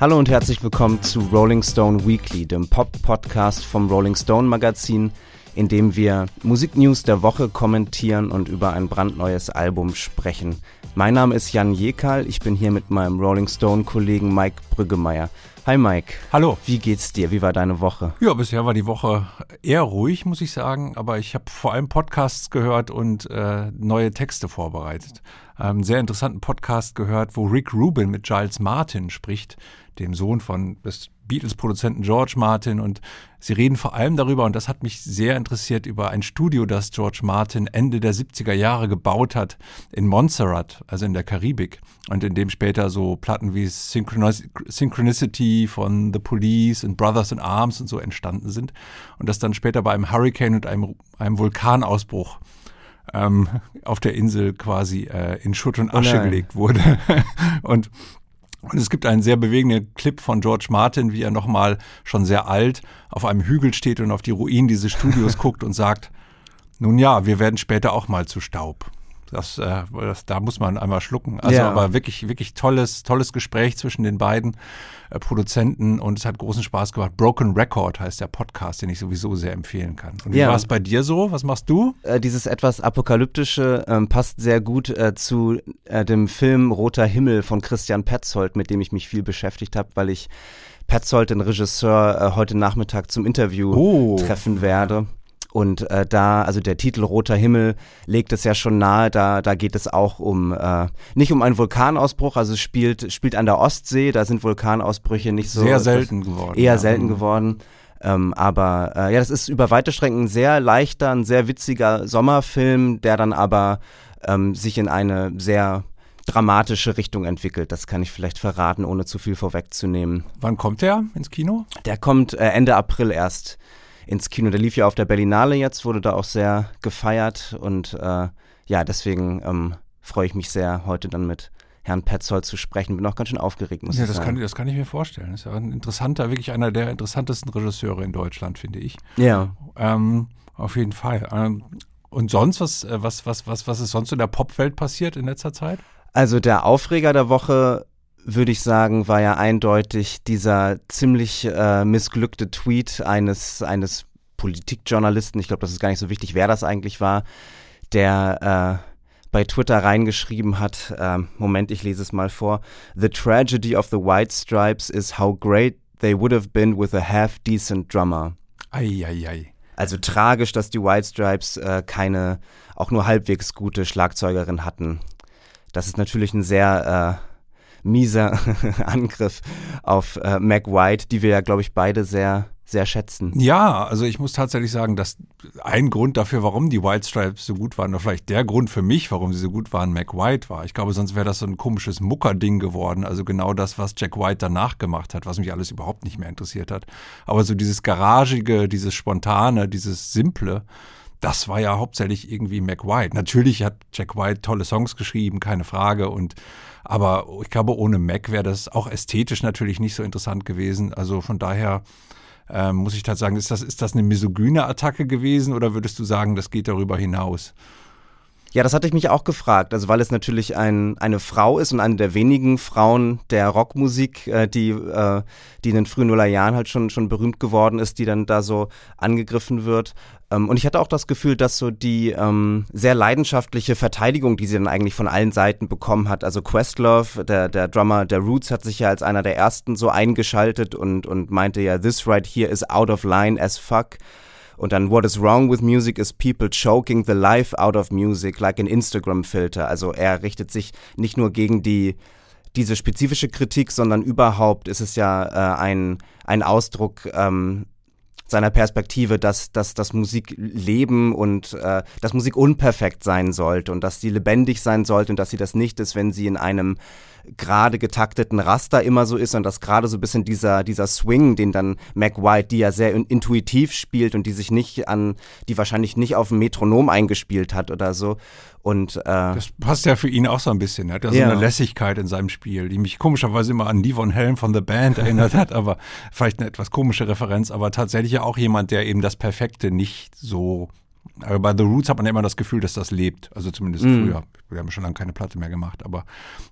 Hallo und herzlich willkommen zu Rolling Stone Weekly, dem Pop-Podcast vom Rolling Stone Magazin, in dem wir Musiknews der Woche kommentieren und über ein brandneues Album sprechen. Mein Name ist Jan Jekal, ich bin hier mit meinem Rolling Stone-Kollegen Mike Brüggemeier. Hi Mike. Hallo. Wie geht's dir? Wie war deine Woche? Ja, bisher war die Woche eher ruhig, muss ich sagen, aber ich habe vor allem Podcasts gehört und äh, neue Texte vorbereitet. Einen sehr interessanten Podcast gehört, wo Rick Rubin mit Giles Martin spricht, dem Sohn von des Beatles-Produzenten George Martin. Und sie reden vor allem darüber, und das hat mich sehr interessiert, über ein Studio, das George Martin Ende der 70er Jahre gebaut hat in Montserrat, also in der Karibik. Und in dem später so Platten wie Synchronicity von The Police und Brothers in Arms und so entstanden sind. Und das dann später bei einem Hurricane und einem, einem Vulkanausbruch ähm, auf der Insel quasi äh, in Schutt und Asche oh gelegt wurde. und und es gibt einen sehr bewegenden Clip von George Martin, wie er nochmal schon sehr alt auf einem Hügel steht und auf die Ruinen dieses Studios guckt und sagt, nun ja, wir werden später auch mal zu Staub. Das, äh, das, da muss man einmal schlucken. Also ja. aber wirklich, wirklich tolles, tolles Gespräch zwischen den beiden äh, Produzenten und es hat großen Spaß gemacht. Broken Record heißt der Podcast, den ich sowieso sehr empfehlen kann. Und wie ja. war es bei dir so? Was machst du? Äh, dieses etwas apokalyptische ähm, passt sehr gut äh, zu äh, dem Film Roter Himmel von Christian Petzold, mit dem ich mich viel beschäftigt habe, weil ich Petzold, den Regisseur, äh, heute Nachmittag zum Interview oh. treffen werde. Und äh, da, also der Titel Roter Himmel legt es ja schon nahe, da, da geht es auch um, äh, nicht um einen Vulkanausbruch, also es spielt, spielt an der Ostsee, da sind Vulkanausbrüche nicht so. Sehr selten geworden. Eher ja. selten mhm. geworden. Ähm, aber äh, ja, das ist über weite Strecken ein sehr leichter, ein sehr witziger Sommerfilm, der dann aber ähm, sich in eine sehr dramatische Richtung entwickelt. Das kann ich vielleicht verraten, ohne zu viel vorwegzunehmen. Wann kommt der ins Kino? Der kommt äh, Ende April erst ins Kino. Der lief ja auf der Berlinale jetzt, wurde da auch sehr gefeiert und äh, ja, deswegen ähm, freue ich mich sehr, heute dann mit Herrn Petzold zu sprechen. Bin auch ganz schön aufgeregt, muss ja, ich das sagen. Kann, das kann ich mir vorstellen. Das ist ja ein interessanter, wirklich einer der interessantesten Regisseure in Deutschland, finde ich. Ja. Ähm, auf jeden Fall. Ähm, und sonst, was, äh, was, was, was, was ist sonst in der Popwelt passiert in letzter Zeit? Also der Aufreger der Woche würde ich sagen, war ja eindeutig dieser ziemlich äh, missglückte Tweet eines, eines Politikjournalisten, ich glaube, das ist gar nicht so wichtig, wer das eigentlich war, der äh, bei Twitter reingeschrieben hat, äh, Moment, ich lese es mal vor, The tragedy of the White Stripes is how great they would have been with a half-decent drummer. Ei, ei, ei. Also tragisch, dass die White Stripes äh, keine, auch nur halbwegs gute Schlagzeugerin hatten. Das ist natürlich ein sehr äh, mieser Angriff auf äh, Mac White, die wir ja, glaube ich, beide sehr sehr schätzen. Ja, also ich muss tatsächlich sagen, dass ein Grund dafür, warum die White Stripes so gut waren, oder vielleicht der Grund für mich, warum sie so gut waren, Mac White war. Ich glaube, sonst wäre das so ein komisches Mucker-Ding geworden. Also genau das, was Jack White danach gemacht hat, was mich alles überhaupt nicht mehr interessiert hat. Aber so dieses Garagige, dieses Spontane, dieses Simple, das war ja hauptsächlich irgendwie Mac White. Natürlich hat Jack White tolle Songs geschrieben, keine Frage. Und aber ich glaube, ohne Mac wäre das auch ästhetisch natürlich nicht so interessant gewesen. Also von daher ähm, muss ich tatsächlich sagen, ist das, ist das eine misogyne Attacke gewesen oder würdest du sagen, das geht darüber hinaus? Ja, das hatte ich mich auch gefragt. Also weil es natürlich ein, eine Frau ist und eine der wenigen Frauen der Rockmusik, äh, die, äh, die in den frühen Nullerjahren halt schon, schon berühmt geworden ist, die dann da so angegriffen wird. Ähm, und ich hatte auch das Gefühl, dass so die ähm, sehr leidenschaftliche Verteidigung, die sie dann eigentlich von allen Seiten bekommen hat, also Questlove, der, der Drummer der Roots, hat sich ja als einer der ersten so eingeschaltet und, und meinte ja, this right here is out of line as fuck. Und dann What is wrong with music is people choking the life out of music like an Instagram Filter. Also er richtet sich nicht nur gegen die diese spezifische Kritik, sondern überhaupt ist es ja äh, ein, ein Ausdruck ähm, seiner Perspektive, dass, dass, dass Musik leben und äh, dass Musik unperfekt sein sollte und dass sie lebendig sein sollte und dass sie das nicht ist, wenn sie in einem gerade getakteten Raster immer so ist und dass gerade so ein bisschen dieser, dieser Swing, den dann Mac White, die ja sehr intuitiv spielt und die sich nicht an, die wahrscheinlich nicht auf dem Metronom eingespielt hat oder so. Und, äh, das passt ja für ihn auch so ein bisschen. Er hat ja so eine Lässigkeit in seinem Spiel, die mich komischerweise immer an Lee Von Helm von The Band erinnert hat, aber vielleicht eine etwas komische Referenz, aber tatsächlich ja auch jemand, der eben das Perfekte nicht so Aber bei The Roots hat man ja immer das Gefühl, dass das lebt. Also zumindest mhm. früher. Wir haben schon lange keine Platte mehr gemacht. Aber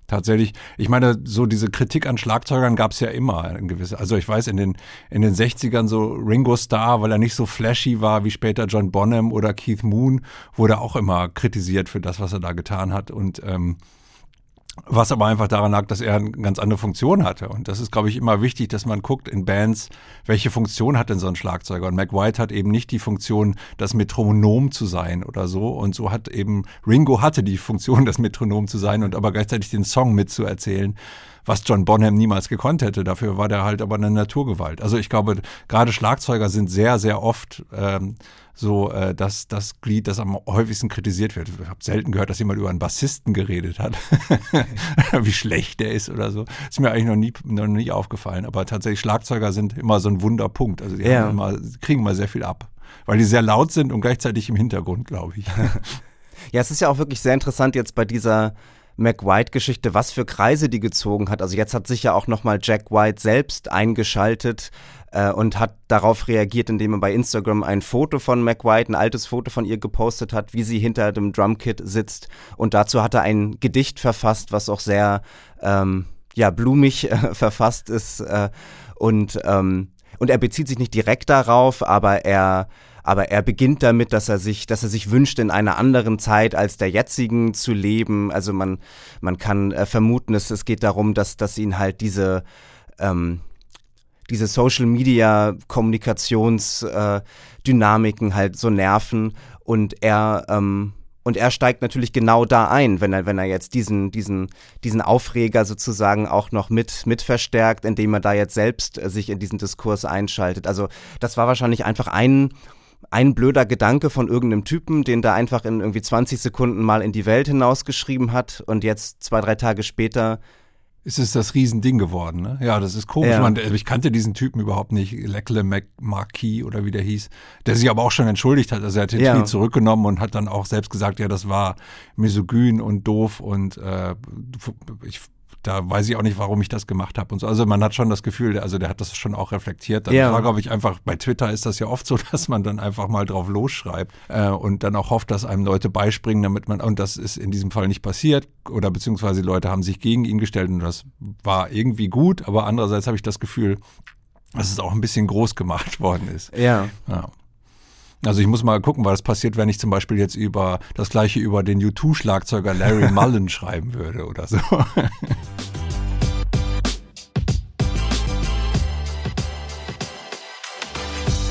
tatsächlich, ich meine, so diese Kritik an Schlagzeugern gab es ja immer. In gewisse, also ich weiß, in den, in den 60ern so Ringo Starr, weil er nicht so flashy war wie später John Bonham oder Keith Moon, wurde auch immer kritisiert für das, was er da getan hat. Und ähm, was aber einfach daran lag, dass er eine ganz andere Funktion hatte. Und das ist, glaube ich, immer wichtig, dass man guckt in Bands, welche Funktion hat denn so ein Schlagzeuger? Und Mac White hat eben nicht die Funktion, das Metronom zu sein oder so. Und so hat eben Ringo hatte die Funktion, das Metronom zu sein und aber gleichzeitig den Song mitzuerzählen was John Bonham niemals gekonnt hätte. Dafür war der halt aber eine Naturgewalt. Also ich glaube, gerade Schlagzeuger sind sehr, sehr oft ähm, so äh, das, das Glied, das am häufigsten kritisiert wird. Ich habe selten gehört, dass jemand über einen Bassisten geredet hat, wie schlecht der ist oder so. Ist mir eigentlich noch nie, noch nie aufgefallen. Aber tatsächlich Schlagzeuger sind immer so ein Wunderpunkt. Also die ja. immer, kriegen mal sehr viel ab, weil die sehr laut sind und gleichzeitig im Hintergrund, glaube ich. ja, es ist ja auch wirklich sehr interessant jetzt bei dieser McWhite-Geschichte, was für Kreise die gezogen hat. Also jetzt hat sich ja auch nochmal Jack White selbst eingeschaltet äh, und hat darauf reagiert, indem er bei Instagram ein Foto von McWhite, ein altes Foto von ihr gepostet hat, wie sie hinter dem Drumkit sitzt. Und dazu hat er ein Gedicht verfasst, was auch sehr ähm, ja, blumig äh, verfasst ist. Äh, und, ähm, und er bezieht sich nicht direkt darauf, aber er aber er beginnt damit, dass er sich, dass er sich wünscht, in einer anderen Zeit als der jetzigen zu leben. Also man, man kann äh, vermuten, es, es geht darum, dass, dass ihn halt diese, ähm, diese Social Media Kommunikationsdynamiken äh, halt so nerven und er ähm, und er steigt natürlich genau da ein, wenn er, wenn er jetzt diesen, diesen, diesen Aufreger sozusagen auch noch mit, mit verstärkt, indem er da jetzt selbst äh, sich in diesen Diskurs einschaltet. Also das war wahrscheinlich einfach ein ein blöder Gedanke von irgendeinem Typen, den da einfach in irgendwie 20 Sekunden mal in die Welt hinausgeschrieben hat und jetzt zwei, drei Tage später ist es das Riesending geworden, ne? Ja, das ist komisch. Ja. Man, ich kannte diesen Typen überhaupt nicht, Leckle Marquis oder wie der hieß, der sich aber auch schon entschuldigt hat. Also er hat den ja. Tweet zurückgenommen und hat dann auch selbst gesagt, ja, das war misogyn und doof und äh, ich da weiß ich auch nicht, warum ich das gemacht habe und so. Also man hat schon das Gefühl, also der hat das schon auch reflektiert. Dann ja. war, glaube ich, einfach, bei Twitter ist das ja oft so, dass man dann einfach mal drauf losschreibt äh, und dann auch hofft, dass einem Leute beispringen, damit man, und das ist in diesem Fall nicht passiert, oder beziehungsweise die Leute haben sich gegen ihn gestellt und das war irgendwie gut, aber andererseits habe ich das Gefühl, dass es auch ein bisschen groß gemacht worden ist. Ja. ja. Also ich muss mal gucken, was passiert, wenn ich zum Beispiel jetzt über das gleiche über den U2-Schlagzeuger Larry Mullen schreiben würde oder so.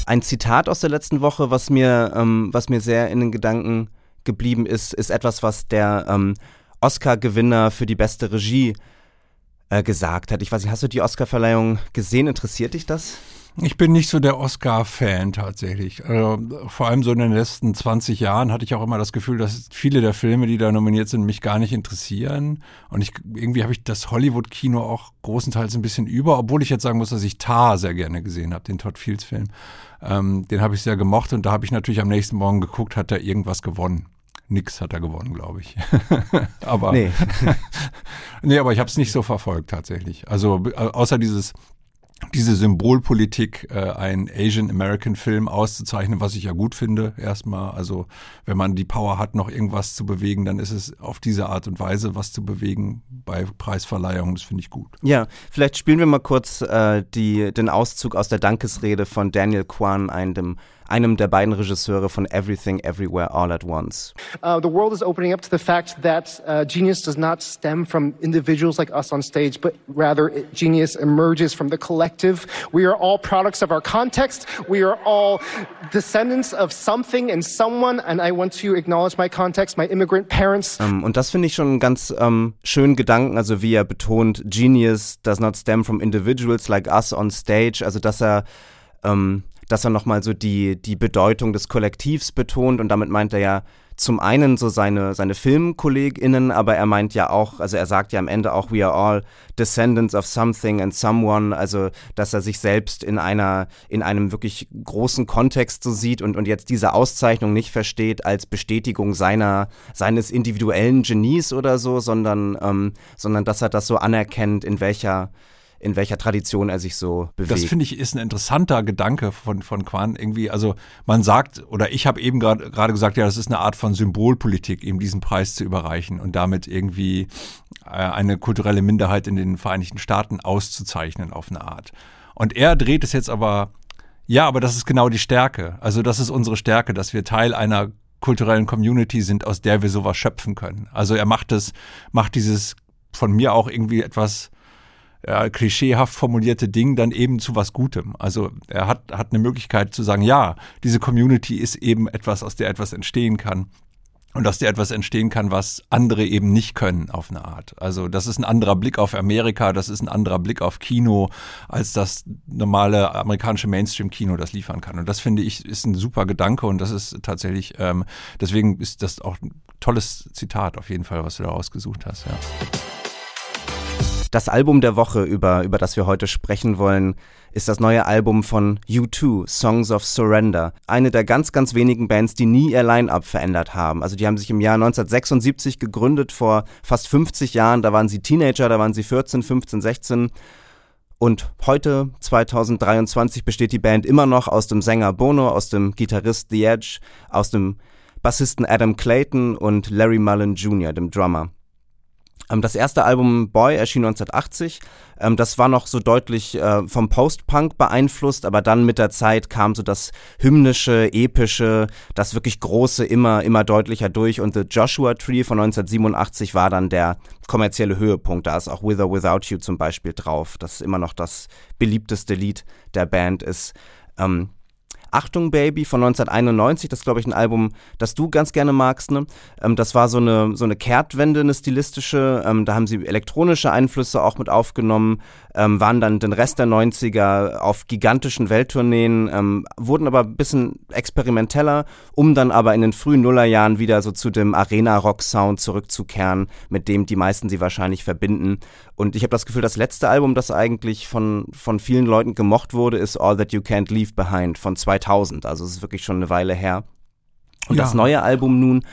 Ein Zitat aus der letzten Woche, was mir, ähm, was mir sehr in den Gedanken geblieben ist, ist etwas, was der ähm, Oscar-Gewinner für die beste Regie äh, gesagt hat. Ich weiß nicht, hast du die Oscar-Verleihung gesehen? Interessiert dich das? Ich bin nicht so der Oscar-Fan tatsächlich. Also, vor allem so in den letzten 20 Jahren hatte ich auch immer das Gefühl, dass viele der Filme, die da nominiert sind, mich gar nicht interessieren. Und ich, irgendwie habe ich das Hollywood-Kino auch großenteils ein bisschen über, obwohl ich jetzt sagen muss, dass ich Tar sehr gerne gesehen habe, den Todd Fields-Film. Ähm, den habe ich sehr gemocht und da habe ich natürlich am nächsten Morgen geguckt, hat er irgendwas gewonnen. Nix hat er gewonnen, glaube ich. aber nee. nee, aber ich habe es nicht so verfolgt tatsächlich. Also außer dieses diese Symbolpolitik, äh, einen Asian American Film auszuzeichnen, was ich ja gut finde, erstmal. Also, wenn man die Power hat, noch irgendwas zu bewegen, dann ist es auf diese Art und Weise was zu bewegen bei Preisverleihungen. Das finde ich gut. Ja, vielleicht spielen wir mal kurz äh, die, den Auszug aus der Dankesrede von Daniel Kwan, einem einem der beiden Regisseure von Everything Everywhere All at Once. Uh, the world is opening up to the fact that uh, genius does not stem from individuals like us on stage, but rather it, genius emerges from the collective. We are all products of our context. We are all descendants of something and someone, and I want to acknowledge my context, my immigrant parents. Um, und das finde ich schon einen ganz um, schönen Gedanken, also wie er betont, genius does not stem from individuals like us on stage, also dass er ähm, dass er nochmal so die, die Bedeutung des Kollektivs betont und damit meint er ja zum einen so seine, seine FilmkollegInnen, aber er meint ja auch, also er sagt ja am Ende auch, we are all descendants of something and someone, also dass er sich selbst in einer, in einem wirklich großen Kontext so sieht und, und jetzt diese Auszeichnung nicht versteht als Bestätigung seiner, seines individuellen Genies oder so, sondern, ähm, sondern dass er das so anerkennt, in welcher in welcher Tradition er sich so bewegt. Das finde ich ist ein interessanter Gedanke von, von Quan irgendwie. Also man sagt, oder ich habe eben gerade gesagt, ja, das ist eine Art von Symbolpolitik, eben diesen Preis zu überreichen und damit irgendwie äh, eine kulturelle Minderheit in den Vereinigten Staaten auszuzeichnen auf eine Art. Und er dreht es jetzt aber, ja, aber das ist genau die Stärke. Also das ist unsere Stärke, dass wir Teil einer kulturellen Community sind, aus der wir sowas schöpfen können. Also er macht es, macht dieses von mir auch irgendwie etwas ja, klischeehaft formulierte Ding dann eben zu was Gutem. Also er hat, hat eine Möglichkeit zu sagen, ja, diese Community ist eben etwas, aus der etwas entstehen kann. Und aus der etwas entstehen kann, was andere eben nicht können auf eine Art. Also das ist ein anderer Blick auf Amerika, das ist ein anderer Blick auf Kino, als das normale amerikanische Mainstream-Kino das liefern kann. Und das finde ich ist ein super Gedanke und das ist tatsächlich, ähm, deswegen ist das auch ein tolles Zitat auf jeden Fall, was du da rausgesucht hast. Ja. Das Album der Woche, über, über das wir heute sprechen wollen, ist das neue Album von U2, Songs of Surrender. Eine der ganz, ganz wenigen Bands, die nie ihr Line-Up verändert haben. Also die haben sich im Jahr 1976 gegründet, vor fast 50 Jahren. Da waren sie Teenager, da waren sie 14, 15, 16. Und heute, 2023, besteht die Band immer noch aus dem Sänger Bono, aus dem Gitarrist The Edge, aus dem Bassisten Adam Clayton und Larry Mullen Jr., dem Drummer. Ähm, das erste Album Boy erschien 1980. Ähm, das war noch so deutlich äh, vom Post-Punk beeinflusst, aber dann mit der Zeit kam so das hymnische, epische, das wirklich große immer, immer deutlicher durch. Und The Joshua Tree von 1987 war dann der kommerzielle Höhepunkt. Da ist auch With or Without You zum Beispiel drauf, das immer noch das beliebteste Lied der Band ist. Ähm, Achtung Baby von 1991, das glaube ich ein Album, das du ganz gerne magst. Ne? Ähm, das war so eine, so eine Kehrtwende, eine stilistische. Ähm, da haben sie elektronische Einflüsse auch mit aufgenommen, ähm, waren dann den Rest der 90er auf gigantischen Welttourneen, ähm, wurden aber ein bisschen experimenteller, um dann aber in den frühen Nullerjahren wieder so zu dem Arena-Rock-Sound zurückzukehren, mit dem die meisten sie wahrscheinlich verbinden. Und ich habe das Gefühl, das letzte Album, das eigentlich von, von vielen Leuten gemocht wurde, ist All That You Can't Leave Behind von 2000. Also es ist wirklich schon eine Weile her. Und ja. das neue Album nun,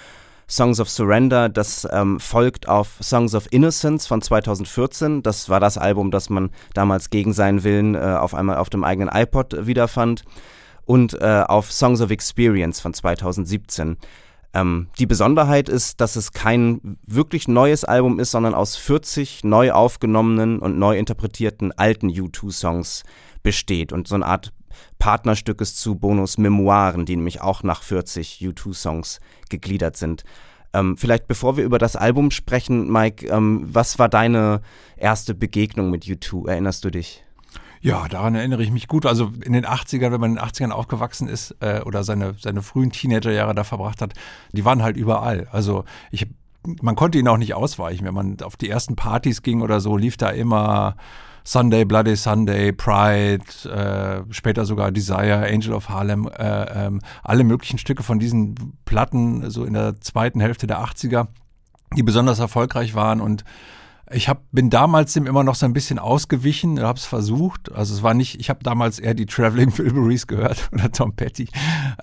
Songs of Surrender, das ähm, folgt auf Songs of Innocence von 2014. Das war das Album, das man damals gegen seinen Willen äh, auf einmal auf dem eigenen iPod wiederfand. Und äh, auf Songs of Experience von 2017. Ähm, die Besonderheit ist, dass es kein wirklich neues Album ist, sondern aus 40 neu aufgenommenen und neu interpretierten alten U2-Songs besteht und so eine Art Partnerstück ist zu Bonus Memoiren, die nämlich auch nach 40 U2-Songs gegliedert sind. Ähm, vielleicht bevor wir über das Album sprechen, Mike, ähm, was war deine erste Begegnung mit U2? Erinnerst du dich? Ja, daran erinnere ich mich gut. Also in den 80ern, wenn man in den 80ern aufgewachsen ist äh, oder seine, seine frühen Teenagerjahre da verbracht hat, die waren halt überall. Also ich, man konnte ihnen auch nicht ausweichen. Wenn man auf die ersten Partys ging oder so, lief da immer Sunday, Bloody Sunday, Pride, äh, später sogar Desire, Angel of Harlem, äh, ähm, alle möglichen Stücke von diesen Platten, so in der zweiten Hälfte der 80er, die besonders erfolgreich waren und ich hab, bin damals dem immer noch so ein bisschen ausgewichen, habe es versucht. Also es war nicht, ich habe damals eher die Traveling Wilburys gehört oder Tom Petty.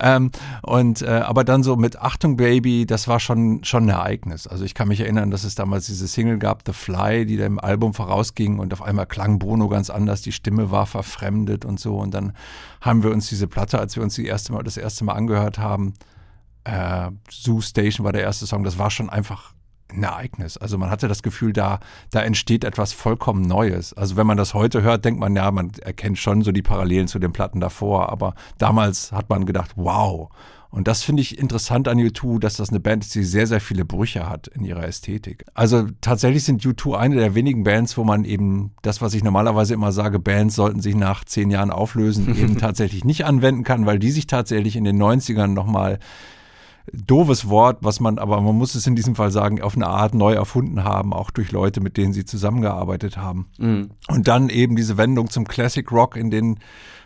Ähm, und äh, aber dann so mit Achtung Baby, das war schon schon ein Ereignis. Also ich kann mich erinnern, dass es damals diese Single gab, The Fly, die dem Album vorausging und auf einmal klang Bono ganz anders, die Stimme war verfremdet und so. Und dann haben wir uns diese Platte, als wir uns die erste Mal das erste Mal angehört haben, äh, Zoo Station war der erste Song, das war schon einfach ein Ereignis. Also man hatte das Gefühl, da, da entsteht etwas vollkommen Neues. Also wenn man das heute hört, denkt man, ja, man erkennt schon so die Parallelen zu den Platten davor, aber damals hat man gedacht, wow. Und das finde ich interessant an U2, dass das eine Band ist, die sehr, sehr viele Brüche hat in ihrer Ästhetik. Also tatsächlich sind U2 eine der wenigen Bands, wo man eben das, was ich normalerweise immer sage, Bands sollten sich nach zehn Jahren auflösen, eben tatsächlich nicht anwenden kann, weil die sich tatsächlich in den 90ern nochmal doofes Wort, was man, aber man muss es in diesem Fall sagen, auf eine Art neu erfunden haben, auch durch Leute, mit denen sie zusammengearbeitet haben. Mhm. Und dann eben diese Wendung zum Classic Rock in den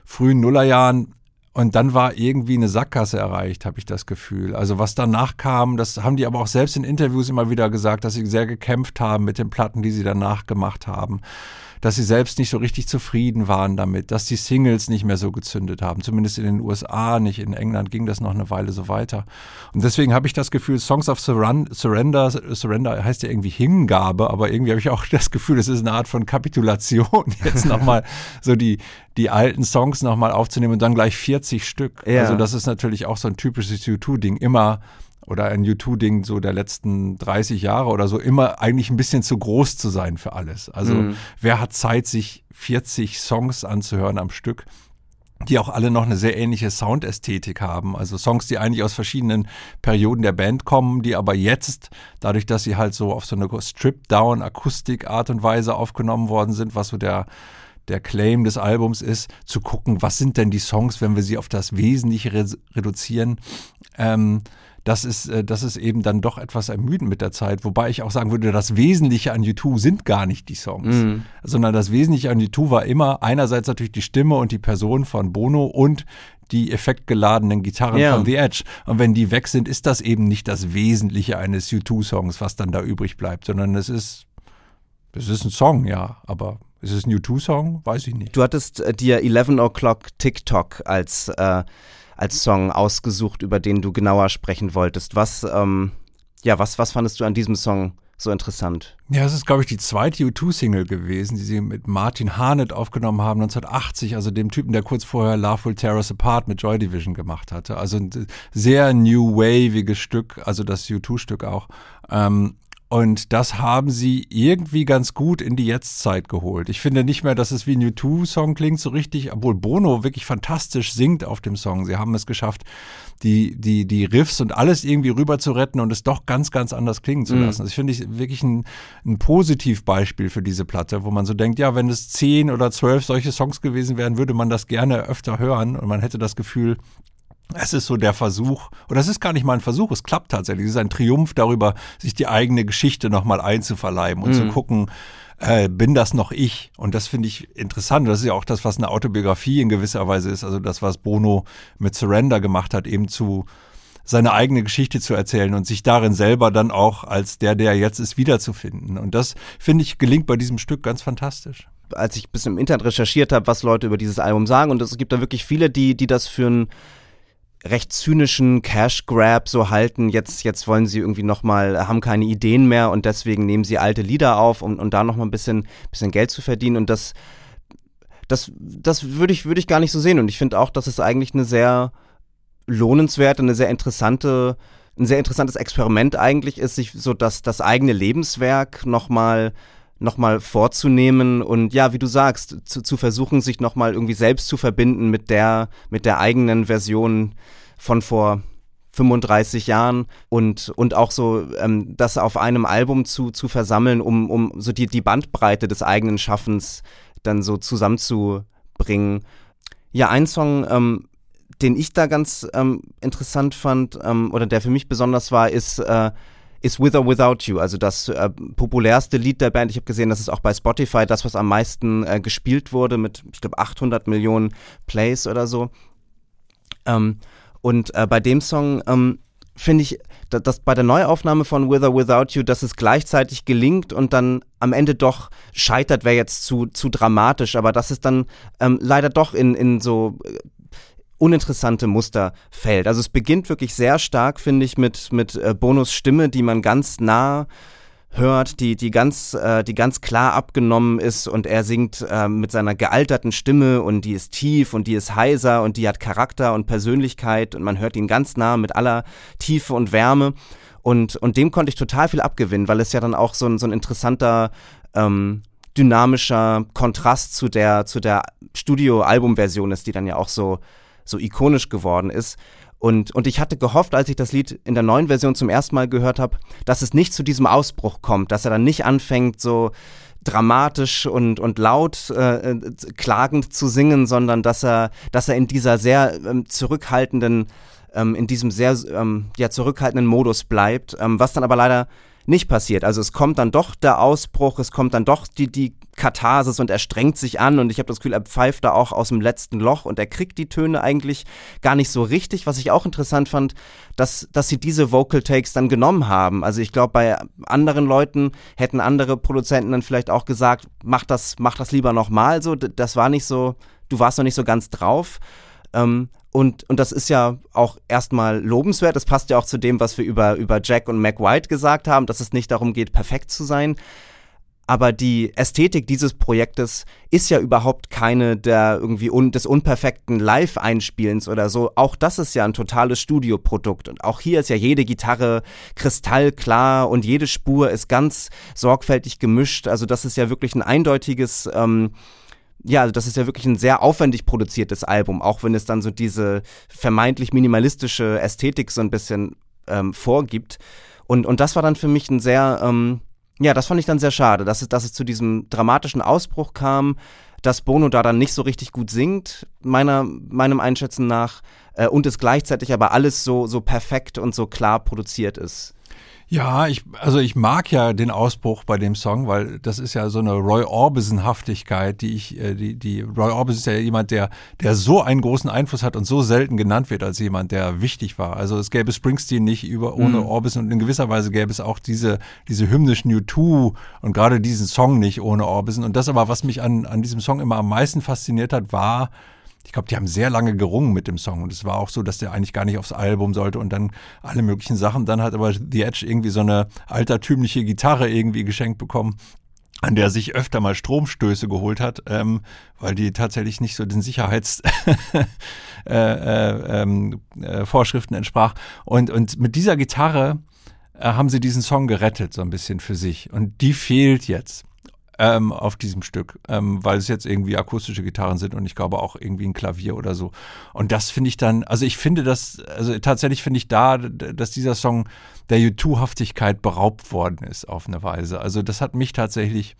frühen Nullerjahren Und dann war irgendwie eine Sackgasse erreicht, habe ich das Gefühl. Also was danach kam, das haben die aber auch selbst in Interviews immer wieder gesagt, dass sie sehr gekämpft haben mit den Platten, die sie danach gemacht haben dass sie selbst nicht so richtig zufrieden waren damit, dass die Singles nicht mehr so gezündet haben, zumindest in den USA nicht, in England ging das noch eine Weile so weiter. Und deswegen habe ich das Gefühl, Songs of Surrender, Surrender heißt ja irgendwie Hingabe, aber irgendwie habe ich auch das Gefühl, es ist eine Art von Kapitulation, jetzt nochmal so die, die alten Songs nochmal aufzunehmen und dann gleich 40 Stück. Ja. Also das ist natürlich auch so ein typisches U2-Ding, immer oder ein U2-Ding so der letzten 30 Jahre oder so, immer eigentlich ein bisschen zu groß zu sein für alles. Also mhm. wer hat Zeit, sich 40 Songs anzuhören am Stück? die auch alle noch eine sehr ähnliche Soundästhetik haben. Also Songs, die eigentlich aus verschiedenen Perioden der Band kommen, die aber jetzt, dadurch, dass sie halt so auf so eine Strip-Down-Akustik-Art und Weise aufgenommen worden sind, was so der, der Claim des Albums ist, zu gucken, was sind denn die Songs, wenn wir sie auf das Wesentliche re reduzieren, ähm, das ist, äh, das ist eben dann doch etwas ermüdend mit der Zeit. Wobei ich auch sagen würde, das Wesentliche an U2 sind gar nicht die Songs, mhm. sondern das Wesentliche an U2 war immer einerseits natürlich die Stimme und die Person von Bono und die effektgeladenen Gitarren ja. von The Edge. Und wenn die weg sind, ist das eben nicht das Wesentliche eines U2-Songs, was dann da übrig bleibt, sondern es ist, es ist ein Song, ja, aber ist es ein U2-Song? Weiß ich nicht. Du hattest äh, dir 11 O'Clock TikTok als äh, als Song ausgesucht, über den du genauer sprechen wolltest. Was, ähm, ja, was, was fandest du an diesem Song so interessant? Ja, es ist, glaube ich, die zweite U2-Single gewesen, die sie mit Martin Harnett aufgenommen haben, 1980, also dem Typen, der kurz vorher Love Will Tear Us Apart mit Joy Division gemacht hatte. Also ein sehr new waviges Stück, also das U2-Stück auch. Ähm, und das haben sie irgendwie ganz gut in die Jetztzeit geholt. Ich finde nicht mehr, dass es wie ein U2-Song klingt so richtig, obwohl Bono wirklich fantastisch singt auf dem Song. Sie haben es geschafft, die, die, die Riffs und alles irgendwie rüber zu retten und es doch ganz, ganz anders klingen zu mhm. lassen. Mhm. Das finde ich wirklich ein, ein Positivbeispiel für diese Platte, wo man so denkt, ja, wenn es zehn oder zwölf solche Songs gewesen wären, würde man das gerne öfter hören und man hätte das Gefühl, es ist so der Versuch, oder es ist gar nicht mal ein Versuch, es klappt tatsächlich. Es ist ein Triumph darüber, sich die eigene Geschichte nochmal einzuverleiben und mhm. zu gucken, äh, bin das noch ich? Und das finde ich interessant. Das ist ja auch das, was eine Autobiografie in gewisser Weise ist. Also das, was Bono mit Surrender gemacht hat, eben zu seine eigene Geschichte zu erzählen und sich darin selber dann auch als der, der jetzt ist, wiederzufinden. Und das, finde ich, gelingt bei diesem Stück ganz fantastisch als ich ein bisschen im Internet recherchiert habe, was Leute über dieses Album sagen. Und es gibt da wirklich viele, die, die das für ein recht zynischen Cash Grab so halten. Jetzt, jetzt wollen sie irgendwie nochmal, haben keine Ideen mehr und deswegen nehmen sie alte Lieder auf, um, um da nochmal ein bisschen, bisschen Geld zu verdienen. Und das, das, das würde ich, würde ich gar nicht so sehen. Und ich finde auch, dass es eigentlich eine sehr lohnenswerte, eine sehr interessante, ein sehr interessantes Experiment eigentlich ist, sich so das, das eigene Lebenswerk nochmal nochmal vorzunehmen und ja, wie du sagst, zu, zu versuchen, sich nochmal irgendwie selbst zu verbinden mit der, mit der eigenen Version von vor 35 Jahren und, und auch so ähm, das auf einem Album zu, zu versammeln, um, um so die, die Bandbreite des eigenen Schaffens dann so zusammenzubringen. Ja, ein Song, ähm, den ich da ganz ähm, interessant fand ähm, oder der für mich besonders war, ist äh, ist With or Without You, also das äh, populärste Lied der Band. Ich habe gesehen, das ist auch bei Spotify das, was am meisten äh, gespielt wurde mit, ich glaube, 800 Millionen Plays oder so. Ähm, und äh, bei dem Song ähm, finde ich, dass, dass bei der Neuaufnahme von With or Without You, dass es gleichzeitig gelingt und dann am Ende doch scheitert, wäre jetzt zu, zu dramatisch, aber dass es dann ähm, leider doch in, in so äh, uninteressante Muster fällt. Also es beginnt wirklich sehr stark, finde ich, mit, mit äh, Bonus Stimme, die man ganz nah hört, die, die, ganz, äh, die ganz klar abgenommen ist und er singt äh, mit seiner gealterten Stimme und die ist tief und die ist heiser und die hat Charakter und Persönlichkeit und man hört ihn ganz nah mit aller Tiefe und Wärme und, und dem konnte ich total viel abgewinnen, weil es ja dann auch so ein, so ein interessanter ähm, dynamischer Kontrast zu der, zu der Studio-Album-Version ist, die dann ja auch so so ikonisch geworden ist. Und, und ich hatte gehofft, als ich das Lied in der neuen Version zum ersten Mal gehört habe, dass es nicht zu diesem Ausbruch kommt, dass er dann nicht anfängt, so dramatisch und, und laut äh, äh klagend zu singen, sondern dass er, dass er in dieser sehr ähm, zurückhaltenden, ähm, in diesem sehr ähm, ja, zurückhaltenden Modus bleibt, ähm, was dann aber leider nicht passiert. Also es kommt dann doch der Ausbruch, es kommt dann doch die, die Katharsis und er strengt sich an und ich habe das Gefühl, er pfeift da auch aus dem letzten Loch und er kriegt die Töne eigentlich gar nicht so richtig. Was ich auch interessant fand, dass, dass sie diese Vocal Takes dann genommen haben. Also ich glaube, bei anderen Leuten hätten andere Produzenten dann vielleicht auch gesagt, mach das, mach das lieber nochmal so. Das war nicht so, du warst noch nicht so ganz drauf. Ähm, und, und das ist ja auch erstmal lobenswert. Das passt ja auch zu dem, was wir über, über Jack und Mac White gesagt haben, dass es nicht darum geht, perfekt zu sein. Aber die Ästhetik dieses Projektes ist ja überhaupt keine der irgendwie un des unperfekten Live-Einspielens oder so. Auch das ist ja ein totales Studioprodukt. Und auch hier ist ja jede Gitarre kristallklar und jede Spur ist ganz sorgfältig gemischt. Also das ist ja wirklich ein eindeutiges ähm, ja, also das ist ja wirklich ein sehr aufwendig produziertes Album, auch wenn es dann so diese vermeintlich minimalistische Ästhetik so ein bisschen ähm, vorgibt. Und, und das war dann für mich ein sehr, ähm, ja, das fand ich dann sehr schade, dass es, dass es zu diesem dramatischen Ausbruch kam, dass Bono da dann nicht so richtig gut singt, meiner, meinem Einschätzen nach, äh, und es gleichzeitig aber alles so, so perfekt und so klar produziert ist. Ja, ich, also ich mag ja den Ausbruch bei dem Song, weil das ist ja so eine Roy Orbison-Haftigkeit, die ich, äh, die, die Roy Orbison ist ja jemand, der, der so einen großen Einfluss hat und so selten genannt wird als jemand, der wichtig war. Also es gäbe Springsteen nicht über, ohne mhm. Orbison und in gewisser Weise gäbe es auch diese, diese hymnischen U2 und gerade diesen Song nicht ohne Orbison. Und das aber, was mich an, an diesem Song immer am meisten fasziniert hat, war, ich glaube, die haben sehr lange gerungen mit dem Song und es war auch so, dass der eigentlich gar nicht aufs Album sollte und dann alle möglichen Sachen. Dann hat aber The Edge irgendwie so eine altertümliche Gitarre irgendwie geschenkt bekommen an der sich öfter mal Stromstöße geholt hat, ähm, weil die tatsächlich nicht so den Sicherheitsvorschriften äh, äh, ähm, äh, entsprach. Und, und mit dieser Gitarre äh, haben sie diesen Song gerettet, so ein bisschen für sich. Und die fehlt jetzt ähm, auf diesem Stück, ähm, weil es jetzt irgendwie akustische Gitarren sind und ich glaube auch irgendwie ein Klavier oder so. Und das finde ich dann, also ich finde das, also tatsächlich finde ich da, dass dieser Song der U2-Haftigkeit beraubt worden ist auf eine Weise. Also das hat mich tatsächlich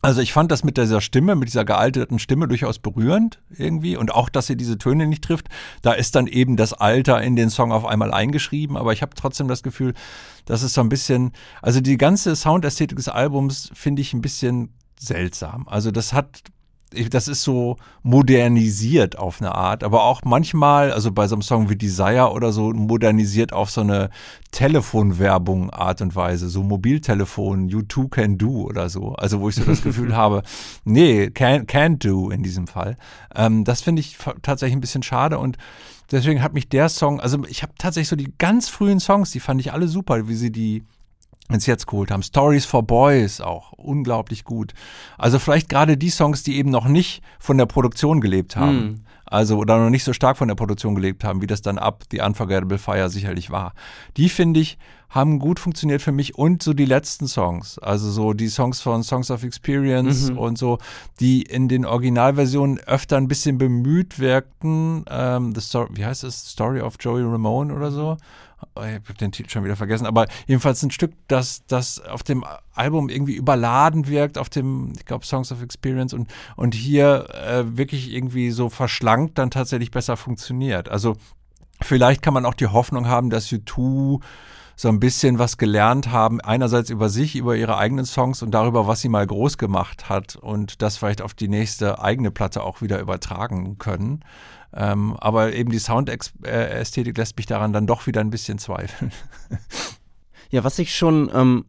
also ich fand das mit dieser Stimme, mit dieser gealterten Stimme durchaus berührend irgendwie und auch, dass sie diese Töne nicht trifft. Da ist dann eben das Alter in den Song auf einmal eingeschrieben, aber ich habe trotzdem das Gefühl, dass es so ein bisschen, also die ganze Soundästhetik des Albums finde ich ein bisschen seltsam. Also das hat das ist so modernisiert auf eine Art, aber auch manchmal, also bei so einem Song wie Desire oder so, modernisiert auf so eine Telefonwerbung Art und Weise, so Mobiltelefon, you too can do oder so. Also wo ich so das Gefühl habe, nee, can, can do in diesem Fall. Ähm, das finde ich tatsächlich ein bisschen schade und deswegen hat mich der Song, also ich habe tatsächlich so die ganz frühen Songs, die fand ich alle super, wie sie die ins Jetzt geholt haben. Stories for Boys auch unglaublich gut. Also vielleicht gerade die Songs, die eben noch nicht von der Produktion gelebt haben. Mm. Also oder noch nicht so stark von der Produktion gelebt haben, wie das dann ab The Unforgettable Fire sicherlich war. Die finde ich haben gut funktioniert für mich und so die letzten Songs, also so die Songs von Songs of Experience mhm. und so, die in den Originalversionen öfter ein bisschen bemüht wirkten. Ähm, the Story, wie heißt es? Story of Joey Ramone oder so? Oh, ich habe den Titel schon wieder vergessen, aber jedenfalls ein Stück, das, das auf dem Album irgendwie überladen wirkt, auf dem, ich glaube, Songs of Experience und, und hier äh, wirklich irgendwie so verschlankt dann tatsächlich besser funktioniert. Also vielleicht kann man auch die Hoffnung haben, dass U2 so ein bisschen was gelernt haben, einerseits über sich, über ihre eigenen Songs und darüber, was sie mal groß gemacht hat und das vielleicht auf die nächste eigene Platte auch wieder übertragen können. Ähm, aber eben die Soundästhetik lässt mich daran dann doch wieder ein bisschen zweifeln. Ja, was ich schon, ähm,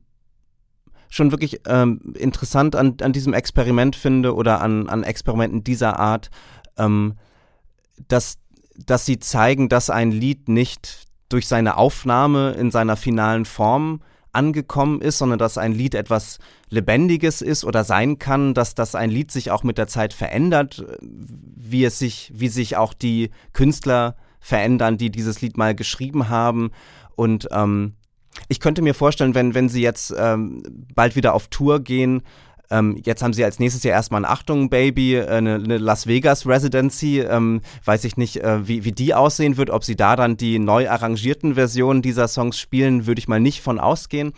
schon wirklich ähm, interessant an, an diesem Experiment finde oder an, an Experimenten dieser Art, ähm, dass, dass sie zeigen, dass ein Lied nicht durch seine Aufnahme in seiner finalen Form angekommen ist, sondern dass ein Lied etwas Lebendiges ist oder sein kann, dass, dass ein Lied sich auch mit der Zeit verändert, wie es sich, wie sich auch die Künstler verändern, die dieses Lied mal geschrieben haben. Und ähm, ich könnte mir vorstellen, wenn, wenn sie jetzt ähm, bald wieder auf Tour gehen, ähm, jetzt haben sie als nächstes Jahr erstmal ein Achtung Baby, äh, eine, eine Las Vegas Residency. Ähm, weiß ich nicht, äh, wie, wie die aussehen wird. Ob sie da dann die neu arrangierten Versionen dieser Songs spielen, würde ich mal nicht von ausgehen.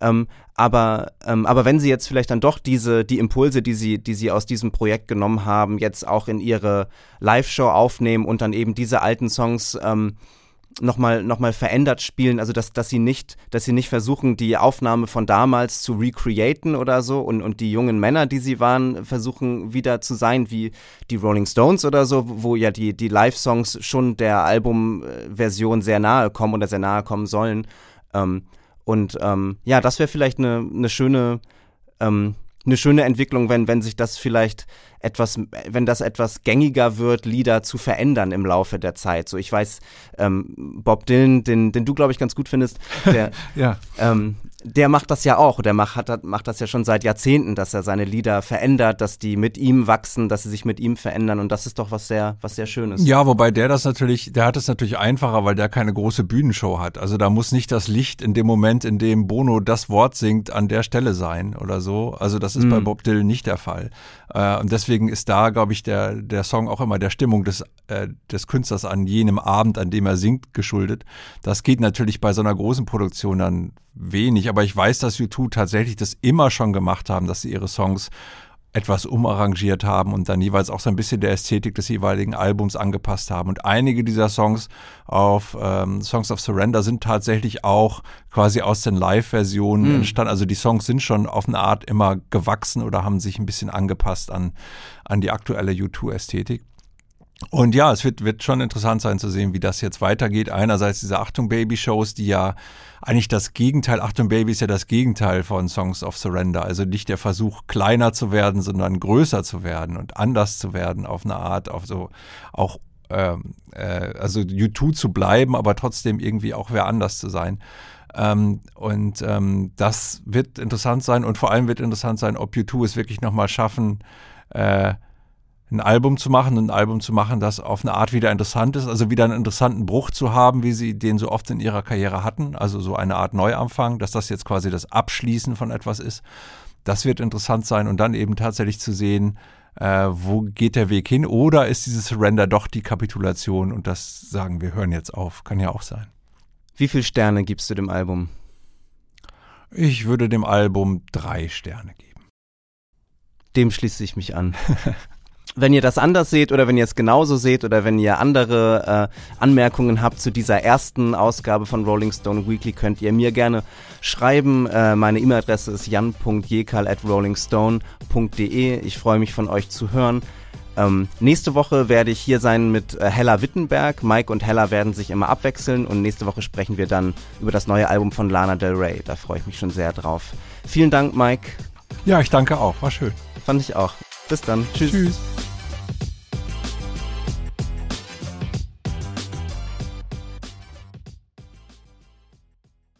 Ähm, aber, ähm, aber wenn sie jetzt vielleicht dann doch diese, die Impulse, die sie, die sie aus diesem Projekt genommen haben, jetzt auch in ihre Live-Show aufnehmen und dann eben diese alten Songs ähm, nochmal noch mal verändert spielen, also dass, dass sie nicht, dass sie nicht versuchen, die Aufnahme von damals zu recreaten oder so und, und die jungen Männer, die sie waren, versuchen wieder zu sein wie die Rolling Stones oder so, wo ja die, die Live-Songs schon der Albumversion sehr nahe kommen oder sehr nahe kommen sollen. Ähm, und ähm, ja, das wäre vielleicht eine, eine schöne ähm, eine schöne Entwicklung, wenn, wenn sich das vielleicht etwas, wenn das etwas gängiger wird, Lieder zu verändern im Laufe der Zeit. So, ich weiß, ähm, Bob Dylan, den, den du, glaube ich, ganz gut findest, der, ja. ähm, der macht das ja auch. Der macht, hat, macht das ja schon seit Jahrzehnten, dass er seine Lieder verändert, dass die mit ihm wachsen, dass sie sich mit ihm verändern. Und das ist doch was sehr, was sehr Schönes. Ja, wobei der das natürlich, der hat es natürlich einfacher, weil der keine große Bühnenshow hat. Also da muss nicht das Licht in dem Moment, in dem Bono das Wort singt, an der Stelle sein oder so. Also das ist mhm. bei Bob Dylan nicht der Fall. Äh, und deswegen ist da, glaube ich, der, der Song auch immer der Stimmung des, äh, des Künstlers an jenem Abend, an dem er singt, geschuldet. Das geht natürlich bei so einer großen Produktion dann wenig, aber ich weiß, dass U2 tatsächlich das immer schon gemacht haben, dass sie ihre Songs etwas umarrangiert haben und dann jeweils auch so ein bisschen der Ästhetik des jeweiligen Albums angepasst haben. Und einige dieser Songs auf ähm, Songs of Surrender sind tatsächlich auch quasi aus den Live-Versionen mhm. entstanden. Also die Songs sind schon auf eine Art immer gewachsen oder haben sich ein bisschen angepasst an, an die aktuelle U2-Ästhetik. Und ja, es wird, wird schon interessant sein zu sehen, wie das jetzt weitergeht. Einerseits diese Achtung Baby Shows, die ja eigentlich das Gegenteil, Achtung Baby ist ja das Gegenteil von Songs of Surrender. Also nicht der Versuch, kleiner zu werden, sondern größer zu werden und anders zu werden auf eine Art, auf so auch ähm, äh, also U2 zu bleiben, aber trotzdem irgendwie auch wer anders zu sein. Ähm, und ähm, das wird interessant sein und vor allem wird interessant sein, ob U2 es wirklich nochmal schaffen, äh, ein Album zu machen, ein Album zu machen, das auf eine Art wieder interessant ist, also wieder einen interessanten Bruch zu haben, wie sie den so oft in ihrer Karriere hatten, also so eine Art Neuanfang, dass das jetzt quasi das Abschließen von etwas ist. Das wird interessant sein und dann eben tatsächlich zu sehen, äh, wo geht der Weg hin oder ist dieses Surrender doch die Kapitulation und das sagen wir hören jetzt auf, kann ja auch sein. Wie viele Sterne gibst du dem Album? Ich würde dem Album drei Sterne geben. Dem schließe ich mich an. Wenn ihr das anders seht oder wenn ihr es genauso seht oder wenn ihr andere äh, Anmerkungen habt zu dieser ersten Ausgabe von Rolling Stone Weekly, könnt ihr mir gerne schreiben. Äh, meine E-Mail-Adresse ist jan.jekal at rollingstone.de. Ich freue mich von euch zu hören. Ähm, nächste Woche werde ich hier sein mit äh, Hella Wittenberg. Mike und Hella werden sich immer abwechseln und nächste Woche sprechen wir dann über das neue Album von Lana Del Rey. Da freue ich mich schon sehr drauf. Vielen Dank, Mike. Ja, ich danke auch. War schön. Fand ich auch. Bis dann. Tschüss. Tschüss.